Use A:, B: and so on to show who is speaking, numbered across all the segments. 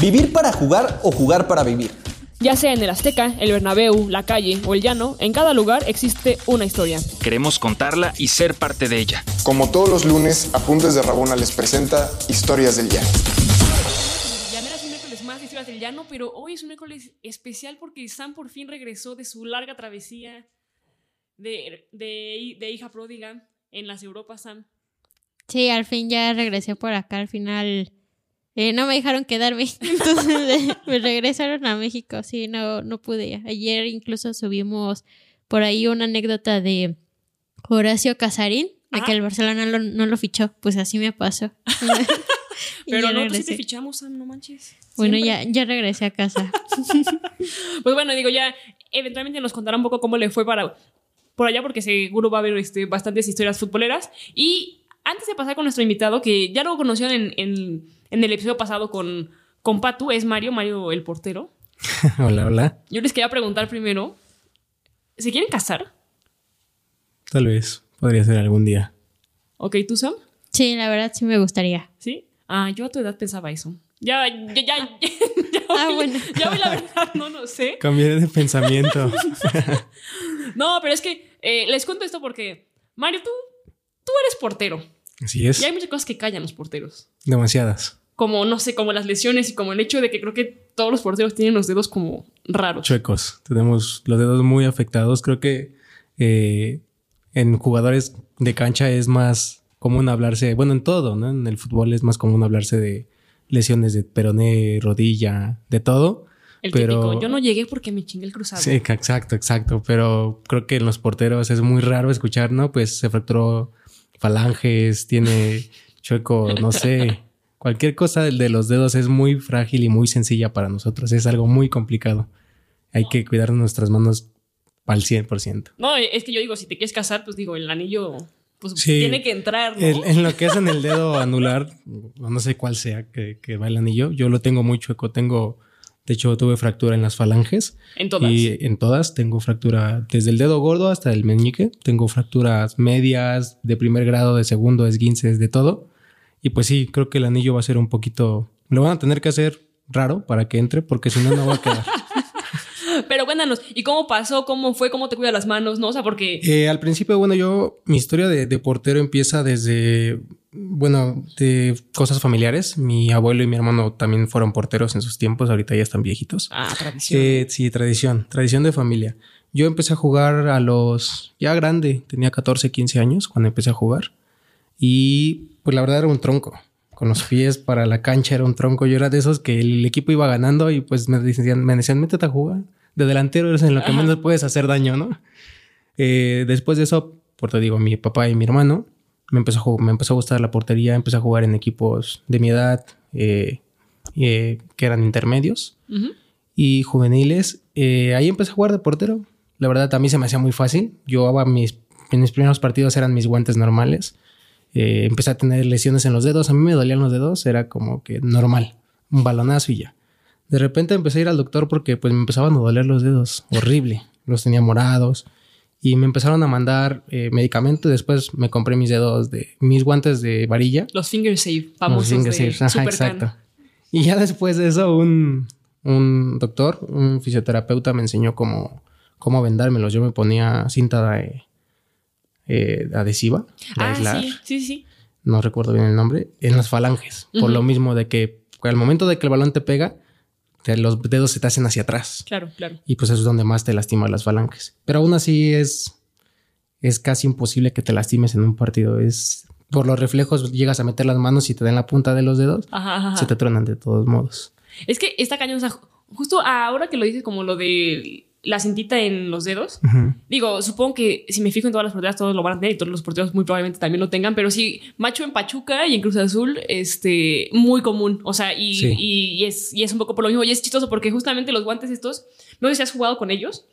A: ¿Vivir para jugar o jugar para vivir?
B: Ya sea en el Azteca, el Bernabéu, la calle o el llano, en cada lugar existe una historia.
C: Queremos contarla y ser parte de ella.
D: Como todos los lunes, Apuntes de Rabona les presenta Historias del Llano.
B: Ya no era un miércoles más de Historias del Llano, pero hoy es un miércoles especial porque Sam por fin regresó de su larga travesía de, de, de hija pródiga en las Europas, Sam.
E: Sí, al fin ya regresé por acá. Al final eh, no me dejaron quedarme. Entonces me regresaron a México. Sí, no, no pude. Ayer incluso subimos por ahí una anécdota de Horacio Casarín, de que el Barcelona no, lo fichó. Pues así me pasó.
B: Pero no, sí te fichamos, Sam, no manches.
E: Bueno, ya, ya regresé a casa.
B: pues bueno, digo, ya eventualmente nos contará un poco cómo le fue para por allá, porque seguro va a haber este, bastantes historias futboleras. Y antes de pasar con nuestro invitado, que ya lo conocieron en en el episodio pasado con, con Patu, es Mario, Mario el portero.
F: hola, hola.
B: Yo les quería preguntar primero, ¿se quieren casar?
F: Tal vez, podría ser algún día.
B: Ok, ¿tú Sam?
E: Sí, la verdad sí me gustaría.
B: ¿Sí? Ah, yo a tu edad pensaba eso. Ya, ya, ya, ya,
E: ah, bueno.
B: ya la verdad, no lo sé.
F: Cambié de pensamiento.
B: no, pero es que eh, les cuento esto porque, Mario, tú, tú eres portero.
F: Así es.
B: Y hay muchas cosas que callan los porteros.
F: Demasiadas.
B: Como, no sé, como las lesiones y como el hecho de que creo que todos los porteros tienen los dedos como raros.
F: Chuecos. Tenemos los dedos muy afectados. Creo que eh, en jugadores de cancha es más común hablarse, bueno, en todo, ¿no? En el fútbol es más común hablarse de lesiones de peroné, rodilla, de todo.
B: El pero, típico, yo no llegué porque me chingué el cruzado.
F: Sí, exacto, exacto. Pero creo que en los porteros es muy raro escuchar, ¿no? Pues se fracturó falanges, tiene chueco, no sé. Cualquier cosa de los dedos es muy frágil y muy sencilla para nosotros. Es algo muy complicado. Hay que cuidar nuestras manos al 100%.
B: No, es que yo digo, si te quieres casar, pues digo, el anillo pues tiene que entrar.
F: en lo que es en el dedo anular, no sé cuál sea que, que, va el anillo, yo lo tengo muy chueco. Tengo de hecho, tuve fractura en las falanges.
B: En todas.
F: Y en todas tengo fractura desde el dedo gordo hasta el meñique. Tengo fracturas medias, de primer grado, de segundo, esguinces, de todo. Y pues sí, creo que el anillo va a ser un poquito. Lo van a tener que hacer raro para que entre, porque si no, no va a quedar.
B: Cuéntanos, ¿y cómo pasó? ¿Cómo fue? ¿Cómo te cuida las manos? ¿No? O sea, porque.
F: Eh, al principio, bueno, yo. Mi historia de portero empieza desde bueno, de cosas familiares. Mi abuelo y mi hermano también fueron porteros en sus tiempos, ahorita ya están viejitos.
B: Ah, tradición.
F: Eh, sí, tradición, tradición de familia. Yo empecé a jugar a los ya grande, tenía 14, 15 años cuando empecé a jugar. Y pues la verdad era un tronco. Con los pies para la cancha era un tronco. Yo era de esos que el equipo iba ganando y pues me decían, me decían, métete a jugar. De delantero eres en lo que menos puedes hacer daño, ¿no? Eh, después de eso, por te digo, mi papá y mi hermano me empezó, a me empezó a gustar la portería, empecé a jugar en equipos de mi edad, eh, eh, que eran intermedios y juveniles. Ahí empecé a jugar de portero. La verdad, a mí se me hacía muy fácil. Yo mis, mis primeros partidos eran mis guantes normales. empecé a tener lesiones en los dedos. A mí me dolían los dedos, era como que normal, un balonazo y ya. De repente empecé a ir al doctor porque pues me empezaban a doler los dedos, horrible. Los tenía morados y me empezaron a mandar eh, medicamento. Después me compré mis dedos de mis guantes de varilla.
B: Los finger safe, famosos. Los finger safe, exacto.
F: Y ya después de eso, un, un, doctor, un fisioterapeuta me enseñó cómo, cómo vendármelos. Yo me ponía cinta de, eh, adhesiva.
B: ah, sí, sí, sí.
F: No recuerdo bien el nombre. En las falanges. Por lo mismo de que al momento de que el balón te pega, los dedos se te hacen hacia atrás.
B: Claro, claro.
F: Y pues eso es donde más te lastima las falanges. Pero aún así es, es casi imposible que te lastimes en un partido. Es por los reflejos llegas a meter las manos y te dan la punta de los dedos, se te truenan de todos modos.
B: Es que esta cañón, o sea, justo ahora que lo dices como lo de la cintita en los dedos. Digo, supongo que si me fijo en todas las porteras, todos lo van a tener y todos los porteros muy probablemente también lo tengan, pero sí, macho en Pachuca y en Cruz Azul, este, muy común. O sea, y, y, es, y es un poco por lo mismo. Y es chistoso porque justamente los guantes estos, no sé si has jugado con ellos,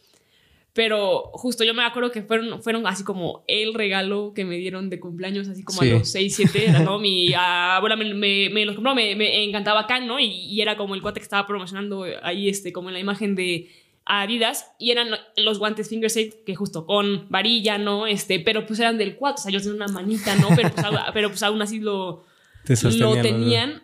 B: pero justo yo me acuerdo que fueron, fueron así como el regalo que me dieron de cumpleaños, así como a los 6, 7, ¿no? Mi abuela me, me, me los compró, me, me, encantaba acá, ¿no? Y, y, era como el cuate que estaba promocionando ahí, este, como en la imagen de Adidas y eran los guantes finger safe que justo con varilla, ¿no? Este, pero pues eran del 4, o sea, yo tenía una manita, ¿no? Pero pues, pero pues aún así lo, lo tenían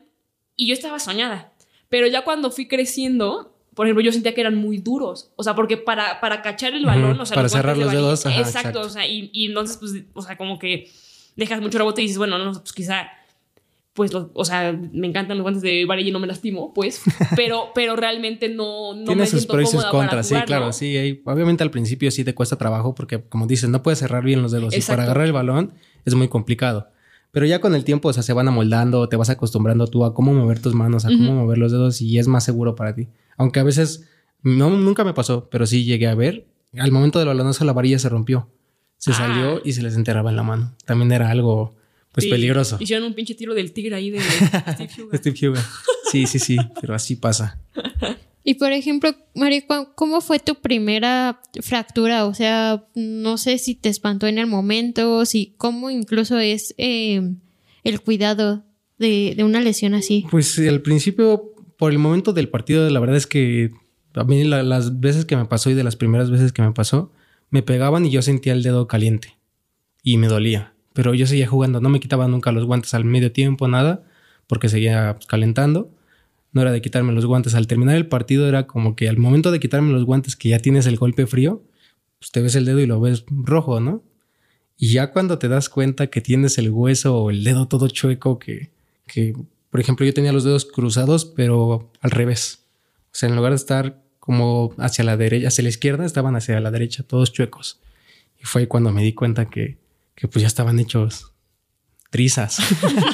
B: y yo estaba soñada. Pero ya cuando fui creciendo, por ejemplo, yo sentía que eran muy duros. O sea, porque para, para cachar el balón,
F: Ujú,
B: o sea,
F: para
B: los
F: cerrar
B: de
F: los
B: varilla-
F: dedos, ajá,
B: exacto,
F: exacto.
B: o sea, y, y entonces, pues, o sea, como que dejas mucho rebote y dices, bueno, no, pues quizá, pues, o sea, me encantan los guantes de varilla y no me lastimo, pues, pero, pero realmente no, no
F: Tiene
B: me
F: sus
B: siento
F: pros y sus contras, sí, claro, sí. hay- obviamente al principio sí te cuesta trabajo porque, como dices, no puedes cerrar bien los dedos y para agarrar el balón es muy complicado. Pero ya con el tiempo, o sea, se van amoldando, te vas acostumbrando tú a cómo mover tus manos, a cómo mover los dedos y es más seguro para ti. Aunque a veces, no, nunca me pasó, pero sí llegué a ver, al momento del balonazo la varilla se rompió, se
B: Ah.
F: salió y se les enterraba en la mano. También era algo, pues, peligroso.
B: Hicieron un pinche tiro del tigre ahí de Steve Huga.
F: Steve Huga. Sí, sí, sí, pero así pasa.
E: Y por ejemplo, María, ¿cu- ¿cómo fue tu primera fractura? O sea, no sé si te espantó en el momento, si cómo incluso es eh, el cuidado de, de una lesión así.
F: Pues sí, al principio, por el momento del partido, la verdad es que a mí la- las veces que me pasó y de las primeras veces que me pasó, me pegaban y yo sentía el dedo caliente y me dolía. Pero yo seguía jugando, no me quitaba nunca los guantes al medio tiempo, nada, porque seguía calentando. No era de quitarme los guantes. Al terminar el partido era como que al momento de quitarme los guantes, que ya tienes el golpe frío, pues te ves el dedo y lo ves rojo, ¿no? Y ya cuando te das cuenta que tienes el hueso o el dedo todo chueco, que, que, por ejemplo, yo tenía los dedos cruzados, pero al revés. O sea, en lugar de estar como hacia la derecha, hacia la izquierda, estaban hacia la derecha, todos chuecos. Y fue cuando me di cuenta que, que pues ya estaban hechos trizas.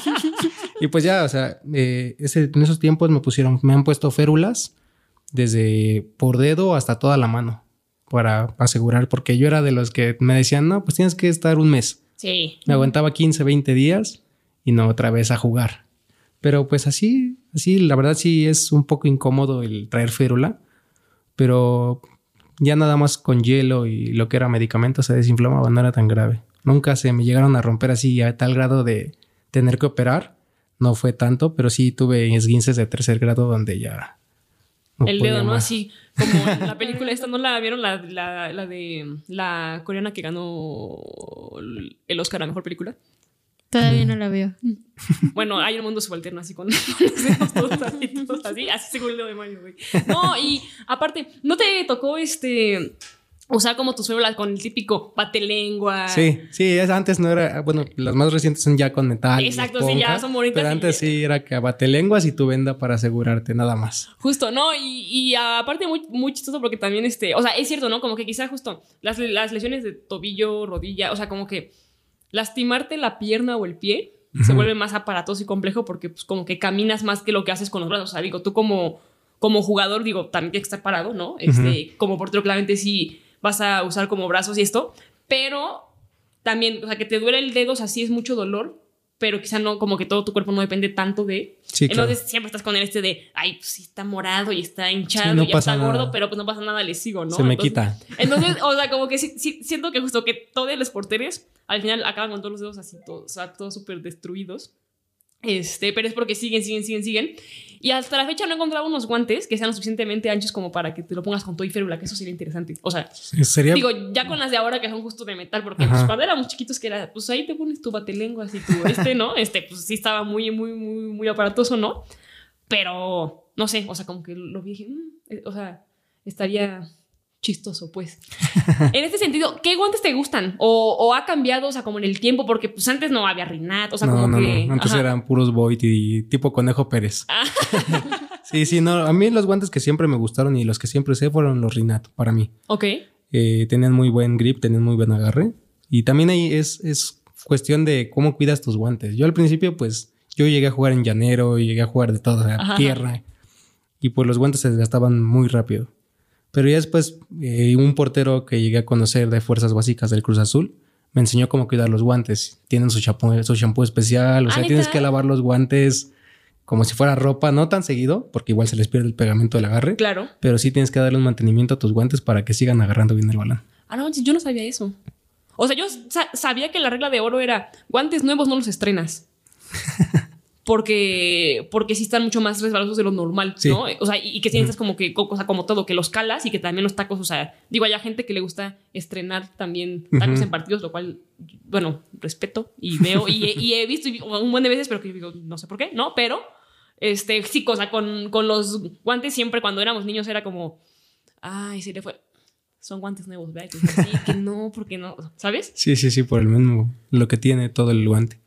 F: y pues ya, o sea, eh, ese- en esos tiempos me pusieron, me han puesto férulas desde por dedo hasta toda la mano para asegurar, porque yo era de los que me decían, no, pues tienes que estar un mes.
B: Sí.
F: Me aguantaba 15, 20 días y no otra vez a jugar. Pero pues así, así, la verdad sí es un poco incómodo el traer férula, pero ya nada más con hielo y lo que era medicamento se desinflamaba, no era tan grave. Nunca se me llegaron a romper así a tal grado de tener que operar. No fue tanto, pero sí tuve esguinces de tercer grado donde ya... no
B: el dedo, ¿no?
F: más.
B: Así como en la película esta, ¿no la vieron? La, la, la de la coreana que ganó el Oscar a Mejor Película.
E: Todavía no la veo.
B: Bueno, hay un mundo subalterno así con, con los dedos todos así, todos así, así según el dedo de Mario, güey. No, y aparte, ¿no te tocó este usar como tus férulas con el típico lengua?
F: Sí, sí, es, antes no era, bueno, las más recientes son ya con metal.
B: Exacto,
F: esponja,
B: sí, ya son bonitas
F: Pero
B: y-
F: antes sí era que abate lenguas y tu venda para asegurarte, nada más.
B: Justo, ¿no? Y, y aparte muy, muy chistoso porque también, este, o sea, es cierto, ¿no? Como que quizá justo las, las lesiones de tobillo, rodilla, o sea, como que lastimarte la pierna o el pie se vuelve más aparatoso y complejo porque pues como que caminas más que lo que haces con los brazos. O sea, digo, tú como, como jugador, digo, también tienes que estar parado, ¿no? Este, Como portero, claramente sí vas a usar como brazos y esto, pero también, o sea, que te duele el dedo, o sea, sí es mucho dolor, pero quizá no, como que todo tu cuerpo no depende tanto de...
F: Sí, claro.
B: Entonces siempre estás con el este de, ay, pues sí está morado y está hinchado
F: Sí, no
B: y ya está gordo, pero pues no pasa nada, le sigo, ¿no?
F: Se me
B: Entonces-
F: quita.
B: Entonces, o sea, como que sí, sí, siento que justo que todos los porteros al final acaban con todos los dedos así, todos, o sea, todos súper destruidos. Este, pero es porque siguen, siguen, siguen, siguen. Y hasta la fecha no he encontrado unos guantes que sean lo suficientemente anchos como para que te lo pongas con todo y férula, que eso sería interesante. O sea,
F: Sería,
B: digo, ya con las de ahora que son justo de metal, porque
F: Ajá.
B: pues, cuando éramos chiquitos que era, pues ahí te pones tu batelengua así, tu este, ¿no? Este, pues sí estaba muy, muy, muy, muy aparatoso, ¿no? Pero, no sé, o sea, como que lo vi y dije, "Mm, eh, o sea, estaría chistoso, pues. en este sentido, ¿qué guantes te gustan? O, o ha cambiado, o sea, como en el tiempo? Porque pues antes no había Rinat, o sea,
F: no,
B: como
F: no,
B: que...
F: no. Antes
B: ajá.
F: eran puros Void y tipo Conejo Pérez.
B: Ah.
F: sí, sí, no. A mí los guantes que siempre me gustaron y los que siempre usé fueron los Rinat, para mí.
B: Ok.
F: Eh, tenían muy buen grip, tenían muy buen agarre. Y también ahí es, es cuestión de cómo cuidas tus guantes. Yo al principio, pues, yo llegué a jugar en llanero, llegué a jugar de sea,
B: Ajá.
F: tierra. Y pues los guantes se desgastaban muy rápido. Pero ya después, eh, un portero que llegué a conocer de fuerzas básicas del Cruz Azul me enseñó cómo cuidar los guantes. Tienen su champú, su shampoo especial, o
B: Ah,
F: sea, tienes que lavar los guantes como si fuera ropa, no tan seguido, porque igual se les pierde el pegamento del agarre.
B: Claro.
F: Pero sí tienes que darle un mantenimiento a tus guantes para que sigan agarrando bien el balón.
B: Ah, no, yo no sabía eso. O sea, yo sa- sabía que la regla de oro era guantes nuevos no los estrenas. Porque, porque sí están mucho más resbalosos de lo normal,
F: Sí.
B: ¿no? O sea, y, y que sientes como que, o sea, como todo, que los calas y que también los tacos, o sea, digo, hay gente que le gusta estrenar también tacos en partidos, lo cual, bueno, respeto y veo y, he- y he visto un buen de veces, pero que yo digo, no sé por qué, ¿no? Pero Este, sí, o sea, con, con los guantes siempre cuando éramos niños era como, ay, sí le fue. Son guantes nuevos, ¿verdad? Dices, sí, que no, porque no, ¿sabes?
F: Sí, sí, sí, por el mismo, lo que tiene todo el guante.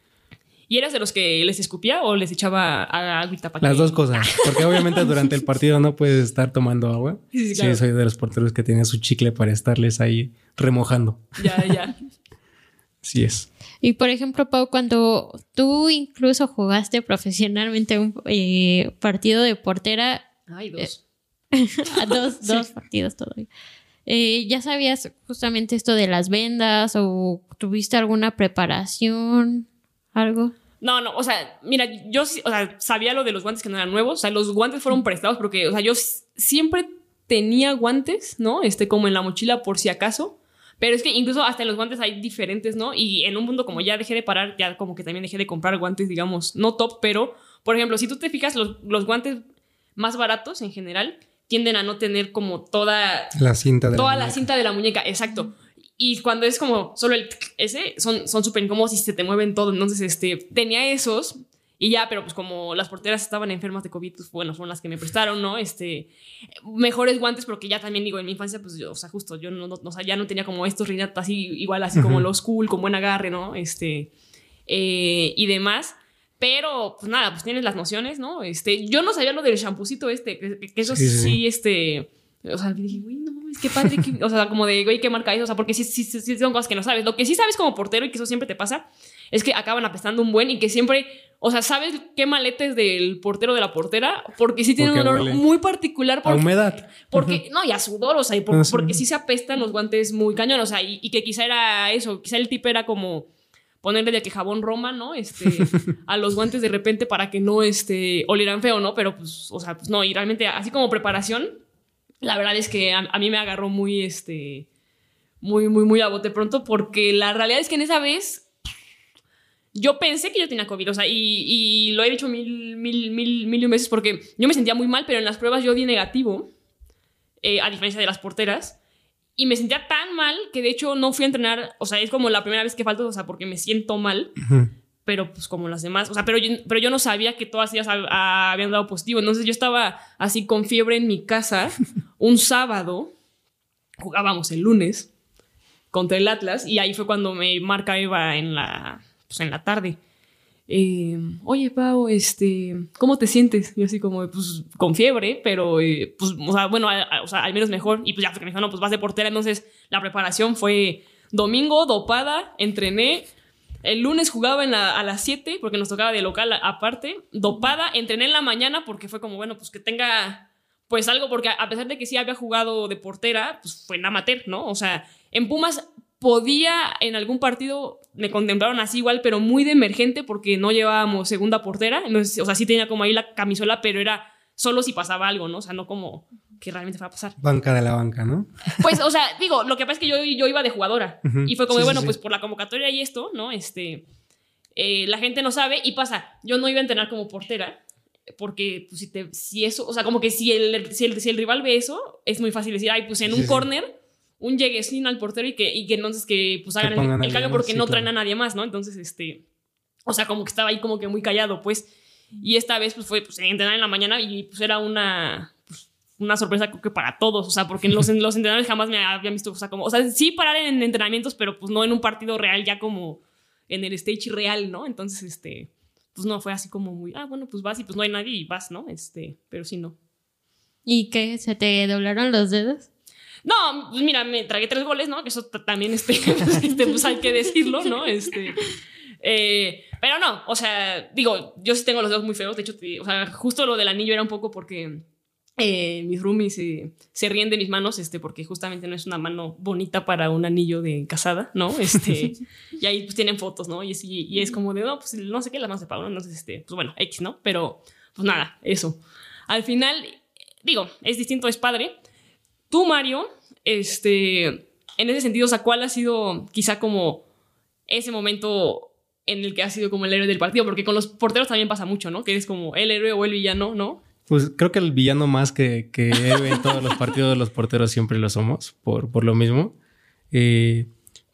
B: ¿Y eras de los que les escupía o les echaba a- agüita para
F: Las
B: que-
F: dos cosas. Porque obviamente durante el partido no puedes estar tomando agua.
B: Sí, sí,
F: Sí,
B: claro.
F: soy de los porteros que tenía su chicle para estarles ahí remojando.
B: Ya, ya.
F: Sí es.
E: Y por ejemplo, Pau, cuando tú incluso jugaste profesionalmente un eh, partido de portera,
B: Ay, dos.
E: a dos, dos partidos todavía. Eh, ¿Ya sabías justamente esto de las vendas o tuviste alguna preparación? ¿Algo?
B: No, no, o sea, mira, yo o sea, sabía lo de los guantes que no eran nuevos. O sea, los guantes fueron prestados porque, o sea, yo siempre tenía guantes, ¿no? Este, como en la mochila por si acaso. Pero es que incluso hasta en los guantes hay diferentes, ¿no? Y en un punto como ya dejé de parar, ya como que también dejé de comprar guantes, digamos, no top, pero, por ejemplo, si tú te fijas, los, los guantes más baratos en general tienden a no tener como toda
F: La cinta de
B: toda
F: la
B: la
F: muñeca.
B: cinta de la muñeca, exacto. Y cuando es como solo el ese, son son súper incómodos y se te mueven todo. Entonces, este, tenía esos y ya, pero pues como las porteras estaban enfermas de COVID, pues bueno, son las que me prestaron, ¿no? Este, mejores guantes, porque ya también digo, en mi infancia, pues yo, o sea, justo, yo no, no, o sea, ya no tenía como estos riñatos así, igual así como los cool, con buen agarre, ¿no? Este, eh, y demás. Pero, pues nada, pues tienes las nociones, ¿no? Este, yo no sabía lo del champucito este, que, que eso
F: Sí,
B: sí,
F: sí,
B: este, o sea, dije, güey, no mames, qué padre, o sea, como de, güey, qué marca es, o sea, porque sí, sí, sí, son cosas que no sabes. Lo que sí sabes como portero y que eso siempre te pasa, es que acaban apestando un buen y que siempre, o sea, sabes qué maleta es del portero de la portera, porque sí tiene
F: Porque
B: un olor
F: huele.
B: muy particular.
F: A
B: Porque,
F: humedad.
B: porque, no, y a sudor, o sea, y por-
F: Ah, sí.
B: porque sí se apestan los guantes muy cañón, o sea, y, y que quizá era eso, quizá el tip era como ponerle de que jabón Roma, ¿no? Este, a los guantes de repente para que no, este, olieran feo, ¿no? Pero, pues, o sea, pues no, y realmente, así como preparación, la verdad es que a, mí me agarró muy, este, muy, muy, muy a bote pronto, porque la realidad es que en esa vez yo pensé que yo tenía COVID, o sea, y, y lo he dicho mil, mil, mil, mil veces porque yo me sentía muy mal, pero en las pruebas yo di negativo, eh, a diferencia de las porteras, y me sentía tan mal que de hecho no fui a entrenar, o sea, es como la primera vez que falto, o sea, porque me siento mal,
F: Ujú.
B: Pero pues como las demás, o sea, pero yo, pero yo no sabía que todas ellas hab- habían dado positivo, entonces yo estaba así con fiebre en mi casa un sábado, jugábamos el lunes contra el Atlas y ahí fue cuando me marca Eva en la, pues, en la tarde. Eh, Oye, Pau, este, ¿cómo te sientes? Y yo así como, pues, con fiebre, pero, eh, pues, o sea, bueno, a- a- o sea, al menos mejor. Y pues ya, porque me dijo, no, pues vas de portera. Entonces, la preparación fue domingo, dopada, entrené. El lunes jugaba a las 7 porque nos tocaba de local aparte. Dopada, entrené en la mañana porque fue como, bueno, pues que tenga pues algo, porque a pesar de que sí había jugado de portera, pues fue en ¿no? O sea, en Pumas podía en algún partido, me contemplaron así igual, pero muy de emergente porque no llevábamos segunda portera. O sea, sí tenía como ahí la camisola, pero era solo si pasaba algo, ¿no? O sea, no como que realmente fuera a pasar.
F: Banca de la banca, ¿no?
B: Pues, o sea, digo, lo que pasa es que yo, yo iba de jugadora.
F: Ujú.
B: Y fue como,
F: Sí,
B: de, bueno,
F: sí.
B: pues por la convocatoria y esto, ¿no? Este, eh, la gente no sabe y pasa, yo no iba a entrenar como portera. Porque pues, si, te, si eso, o sea, como que si el, si, el, si el rival ve eso, es muy fácil decir, ay, pues en un
F: sí.
B: corner, un lleguesín al portero y que, y que entonces que pues hagan el,
F: a
B: el
F: alguien
B: cambio porque no
F: claro.
B: traen a nadie más, ¿no? Entonces, este, o sea, como que estaba ahí como que muy callado, pues. Y esta vez, pues fue pues, entrenar en la mañana y pues era una, una sorpresa creo que para todos, o sea, porque en los, en los entrenadores jamás me habían visto, o sea, como, o sea, sí parar en entrenamientos, pero pues no en un partido real, ya como en el stage real, ¿no? Entonces, este, pues no, fue así como muy, ah, bueno, pues vas y pues no hay nadie y vas, ¿no? Este, pero sí, no.
E: ¿Y qué? ¿Se te doblaron los dedos?
B: No, pues mira, me tragué tres goles, ¿no? Que eso también, este, este, pues hay que decirlo, ¿no? Este, eh, pero no, o sea, digo, yo sí tengo los dedos muy feos, de hecho, te- o sea, justo lo del anillo era un poco porque eh, mis roomies eh, se ríen de mis manos, este, porque justamente no es una mano bonita para un anillo de casada, ¿no? Este, y ahí pues tienen fotos, ¿no? Y es, y, y es como de, no, pues no sé qué, las manos de Pablo, entonces, este, pues bueno, X, ¿no? Pero, pues nada, eso. Al final, digo, es distinto, es padre. Tú, Mario, este, en ese sentido, o sea, ¿cuál ha sido quizá como ese momento en el que has sido como el héroe del partido? Porque con los porteros también pasa mucho, ¿no? Que eres como el héroe o el villano, ¿no?
F: Pues creo que el villano más que, que en todos los partidos de los porteros siempre lo somos, por, por lo mismo. Eh,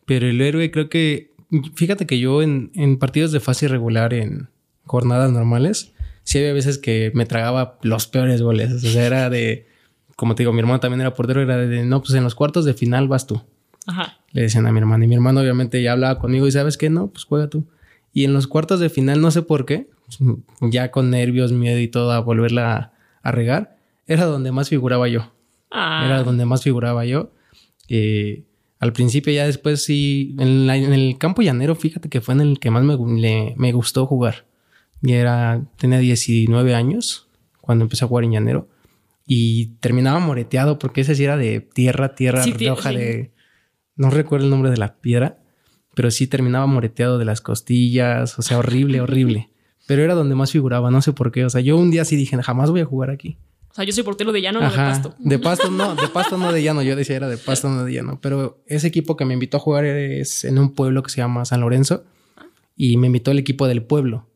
F: pero el héroe creo que, fíjate que yo en, en partidos de fase irregular, en jornadas normales, sí había veces que me tragaba los peores goles. O sea, era de, como te digo, mi hermano también era portero, era de, no, pues en los cuartos de final vas tú.
B: Ajá.
F: Le decían a mi hermano. Y mi hermano obviamente ya hablaba conmigo y sabes qué, no, pues juega tú. Y en los cuartos de final, no sé por qué, ya con nervios, miedo y todo a volverla a, a regar, era donde más figuraba yo.
B: Ah.
F: Era donde más figuraba yo. Eh, al principio, ya después sí, en, la- en el campo llanero, fíjate que fue en el que más me, le- me gustó jugar. Y era, tenía 19 años cuando empecé a jugar en llanero. Y terminaba moreteado porque ese sí era de tierra, tierra
B: Sí,
F: roja
B: sí.
F: de... No recuerdo el nombre de la piedra, pero sí terminaba moreteado de las costillas, o sea, horrible, horrible. Pero era donde más figuraba, no sé por qué. O sea, yo un día sí dije, jamás voy a jugar aquí.
B: O sea, yo soy portero de llano, no de pasto.
F: De pasto no, de pasto no de llano. Yo decía era de pasto no de llano. Pero ese equipo que me invitó a jugar es en un pueblo que se llama San Lorenzo. Y me invitó el equipo del pueblo.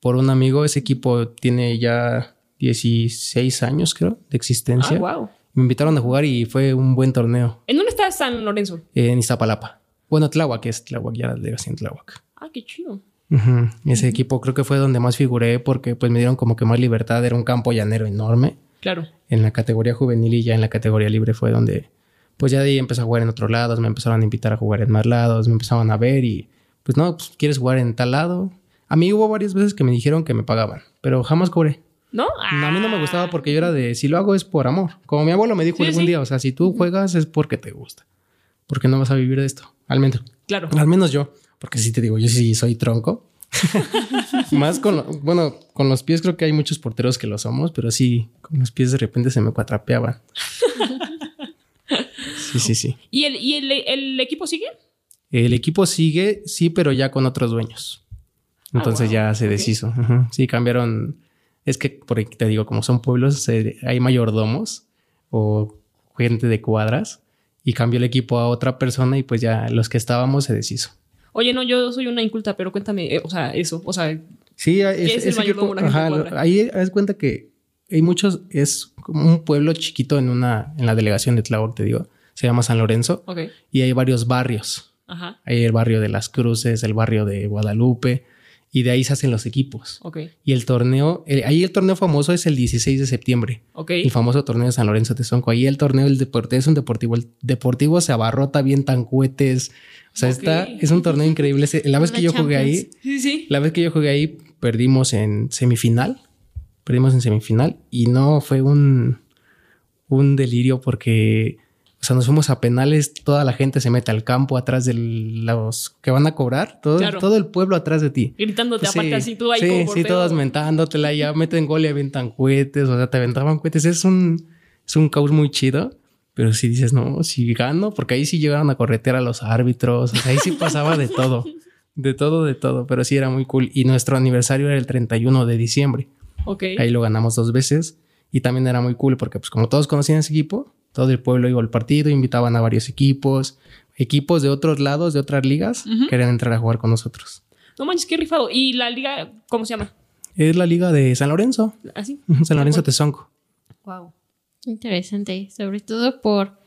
F: Por un amigo, ese equipo tiene ya 16 años, creo, de existencia.
B: Ah, wow.
F: Me invitaron a jugar y fue un buen torneo
B: ¿En dónde está San Lorenzo?
F: en Iztapalapa. Bueno, Tláhuac es Tláhuac, ya la delegación Tláhuac.
B: Ah, qué chido.
F: Ese equipo creo que fue donde más figuré porque pues me dieron como que más libertad. Era un campo llanero enorme
B: Claro.
F: en la categoría juvenil y ya en la categoría libre fue donde, pues ya de ahí empecé a jugar en otros lados, me empezaron a invitar a jugar en más lados, me empezaban a ver y, pues no, pues quieres jugar en tal lado. A mí hubo varias veces que me dijeron que me pagaban, pero jamás cobré.
B: ¿No?
F: No, a mí no me gustaba porque yo era de, si lo hago es por amor. Como mi abuelo me dijo
B: Sí,
F: algún
B: sí.
F: día, o sea, si tú juegas es porque te gusta, porque no vas a vivir de esto, al menos.
B: Claro.
F: Al menos yo, porque sí te digo, yo sí soy tronco. Más con, lo- bueno, con los pies creo que hay muchos porteros que lo somos, pero sí, con los pies de repente se me cuatrapeaban. Sí, sí, sí.
B: ¿Y el, y el, el equipo sigue?
F: El equipo sigue, sí, pero ya con otros dueños. Entonces
B: wow.
F: ya se
B: Ok.
F: deshizo. Sí, cambiaron. Es que, por te digo, como son pueblos, hay mayordomos o gente de cuadras y cambió el equipo a otra persona y pues ya los que estábamos se deshizo.
B: Oye, no, yo soy una inculta, pero cuéntame, eh, o sea, eso. O sea,
F: Sí, es,
B: es el mayordomo,
F: equipo, ajá, ahí haz cuenta que hay muchos, es como un pueblo chiquito en una, en la delegación de Tláhuac, te digo, se llama San Lorenzo,
B: ok.
F: y hay varios barrios.
B: Ajá.
F: Hay el barrio de Las Cruces, el barrio de Guadalupe, y de ahí se hacen los equipos. Y el torneo, el- ahí el torneo famoso es el 16 de septiembre. El famoso torneo de San Lorenzo Tezonco. Ahí el torneo del deporte es un deportivo. El deportivo se abarrota bien tan cohetes. O sea, está, es un torneo increíble. La vez que yo jugué ahí.
B: Sí, sí.
F: la vez que yo jugué ahí, perdimos en semifinal. Perdimos en semifinal y no fue un, un delirio porque, o sea, nos fuimos a penales, toda la gente se mete al campo atrás de los que van a cobrar, todo,
B: Claro.
F: todo el pueblo atrás de ti.
B: Gritándote,
F: Sí,
B: aparte así, tú ahí
F: sí,
B: como
F: sí, todos mentándotela, ya meten gol y avientan cohetes, o sea, te aventaban cohetes. Es un, es un caos muy chido, pero si dices, no, si gano, porque ahí sí llegaron a corretear a los árbitros, o sea, ahí sí pasaba de todo, de todo, de todo, pero sí era muy cool. Y nuestro aniversario era el 31 de diciembre,
B: Ok.
F: ahí lo ganamos dos veces y también era muy cool porque pues como todos conocían ese equipo, todo el pueblo iba al partido, invitaban a varios equipos, equipos de otros lados, de otras ligas, querían entrar a jugar con nosotros.
B: No manches, qué rifado. ¿Y la liga, cómo se llama?
F: Es la liga de San Lorenzo.
B: ¿Así?
F: Ujú, San Lorenzo Tezonco.
B: Wow.
E: Interesante, sobre todo por,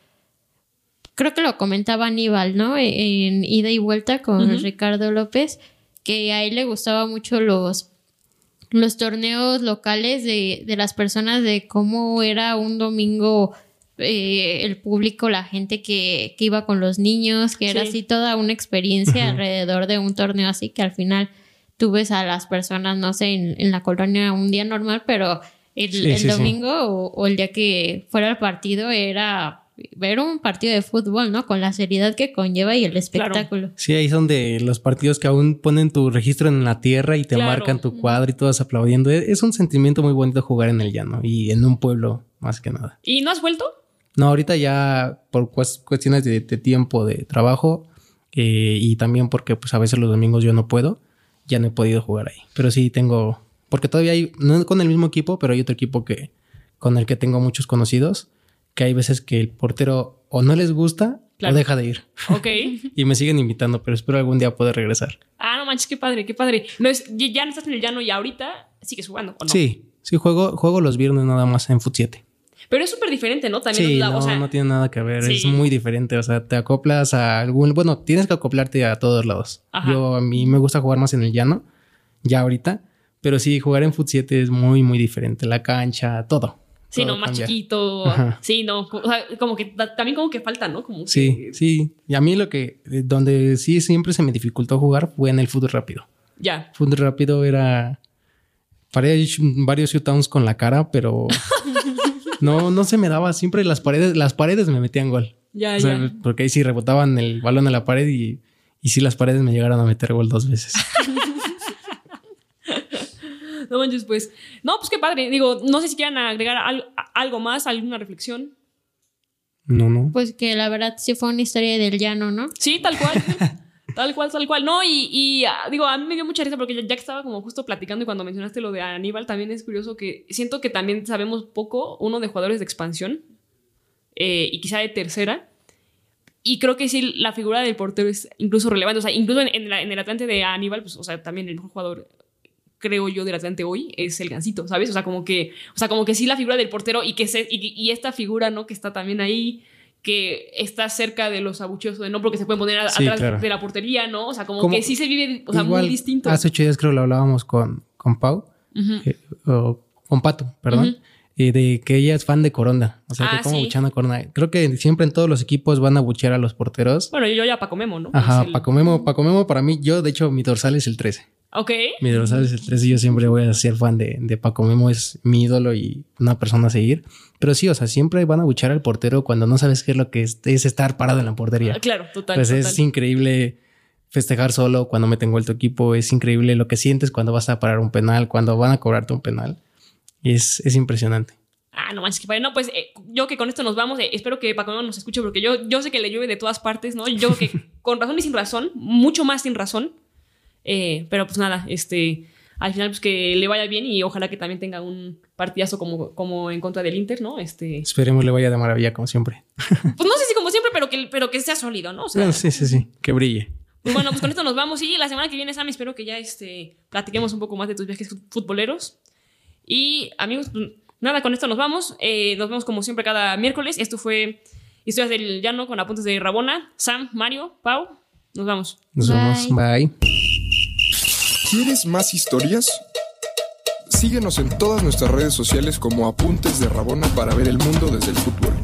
E: creo que lo comentaba Aníbal, ¿no? E, En ida y vuelta con. Ricardo López, que a él le gustaba mucho los, los torneos locales de, de las personas, de cómo era un domingo eh, el público, la gente que, que iba con los niños, que era
B: Sí.
E: así toda una experiencia alrededor de un torneo así que al final tú ves a las personas, no sé, en, en la colonia un día normal, pero el,
F: Sí,
E: el
F: sí, sí.
E: domingo o, o el día que fuera el partido era ver un partido de fútbol, ¿no? Con la seriedad que conlleva y el espectáculo.
F: Sí, ahí son de los partidos que aún ponen tu registro en la tierra y te
B: Claro.
F: marcan tu cuadro y todos aplaudiendo. Es es un sentimiento muy bonito jugar en el llano y en un pueblo más que nada.
B: ¿Y no has vuelto?
F: No, ahorita ya por cues- cuestiones de, de tiempo, de trabajo eh, y también porque pues a veces los domingos yo no puedo, ya no he podido jugar ahí. Pero sí tengo, porque todavía hay, no con el mismo equipo, pero hay otro equipo que con el que tengo muchos conocidos, que hay veces que el portero o no les gusta
B: Claro.
F: o deja de ir.
B: Ok.
F: Y me siguen invitando, pero espero algún día poder regresar.
B: ah, no manches, qué padre, qué padre. No es, ya ya no estás en el llano y ahorita sigues jugando, ¿o no?
F: Sí, sí, juego, juego los viernes nada más en Foot 7.
B: Pero es súper diferente, ¿no? También,
F: Sí,
B: la-
F: no,
B: o sea,
F: no tiene nada que ver, es muy diferente, o sea, te acoplas a algún, bueno, tienes que acoplarte a todos lados.
B: Ajá.
F: Yo a mí me gusta jugar más en el llano, ya ahorita, Pero sí, jugar en Foot 7 es muy, muy diferente. La cancha, todo.
B: Sí, no, más
F: cambia.
B: chiquito.
F: Ajá.
B: Sí, no. O sea, como que ta- también como que falta, ¿no? Como que-
F: Sí, sí. Y a mí lo que, eh, donde sí siempre se me dificultó jugar fue en el fútbol rápido.
B: Ya.
F: Fútbol rápido era. Paré varios shootdowns con la cara, pero no, no se me daba. Siempre las paredes, las paredes me metían gol.
B: Ya,
F: O sea,
B: ya.
F: porque ahí sí rebotaban el balón en la pared y, y sí las paredes me llegaron a meter gol dos veces.
B: No manches, pues. No, pues qué padre. Digo, no sé si quieran agregar al- a- algo más, alguna reflexión.
F: No, no.
E: Pues que la verdad sí fue una historia del llano, ¿no?
B: Sí, tal cual. tal cual, tal cual. No, y, y, ah, digo, a mí me dio mucha risa porque ya, ya que estaba como justo platicando y cuando mencionaste lo de Aníbal, también es curioso que siento que también sabemos poco, uno de jugadores de expansión eh, y quizá de tercera. Y creo que sí, la figura del portero es incluso relevante. O sea, incluso en, el Atlante de Aníbal, pues, o sea, también el mejor jugador, creo yo, del Atlante hoy es el Gancito, ¿sabes? O sea, como que, o sea, como que sí la figura del portero y que se, y esta figura, ¿no? Que está también ahí, que está cerca de los abucheos de no, porque se pueden poner a-
F: Sí,
B: atrás
F: claro.
B: de la portería, ¿no? O sea, como,
F: Como-
B: que sí se vive, o sea,
F: Igual,
B: muy distinto.
F: Hace ocho días creo lo hablábamos con, con Pau, eh, o con Pato, perdón,
B: Ujú.
F: eh, de que ella es fan de Coronda. O sea,
B: Ah,
F: que como
B: sí.
F: a Coronda. Creo que siempre en todos los equipos van a buchear a los porteros.
B: Bueno, yo ya Paco Memo, ¿no?
F: Ajá,
B: el-
F: Paco Memo, Paco Memo para mí, yo de hecho mi dorsal es el 13.
B: Ok.
F: Mi dorsal es el 13 y yo siempre voy a ser fan de, de Paco Memo, es mi ídolo y una persona a seguir. Pero sí, o sea, siempre van a buchar al portero cuando no sabes qué es lo que es, es estar parado en la portería.
B: Ah, Claro, total.
F: pues
B: total.
F: es increíble festejar solo cuando meten gol tu equipo. Es increíble lo que sientes cuando vas a parar un penal, cuando van a cobrarte un penal. Es, es impresionante.
B: Ah, no manches, que padre. No, pues eh, yo que con esto nos vamos. eh, espero que Paco Memo nos escuche porque yo, yo sé que le llueve de todas partes, ¿no? Yo que con razón y sin razón, mucho más sin razón. Eh, pero pues nada, este, al final pues que le vaya bien y ojalá que también tenga un partidazo como, como en contra del Inter, ¿no? Este,
F: Esperemos le vaya de maravilla como siempre.
B: pues no sé si como siempre, pero que, pero que sea sólido, ¿no? O sea,
F: Bueno, sí, sí, sí. Que brille.
B: pues bueno, pues con esto nos vamos y la semana que viene, Sam, espero que ya este, platiquemos un poco más de tus viajes futboleros. Y amigos, pues, nada, con esto nos vamos. Eh, nos vemos como siempre cada miércoles. Esto fue Historias del Llano con apuntes de Rabona. Sam, Mario, Pau, nos vamos.
F: Nos
E: Bye.
F: vemos. Bye.
D: ¿Quieres más historias? Síguenos en todas nuestras redes sociales como Apuntes de Rabona para ver el mundo desde el fútbol.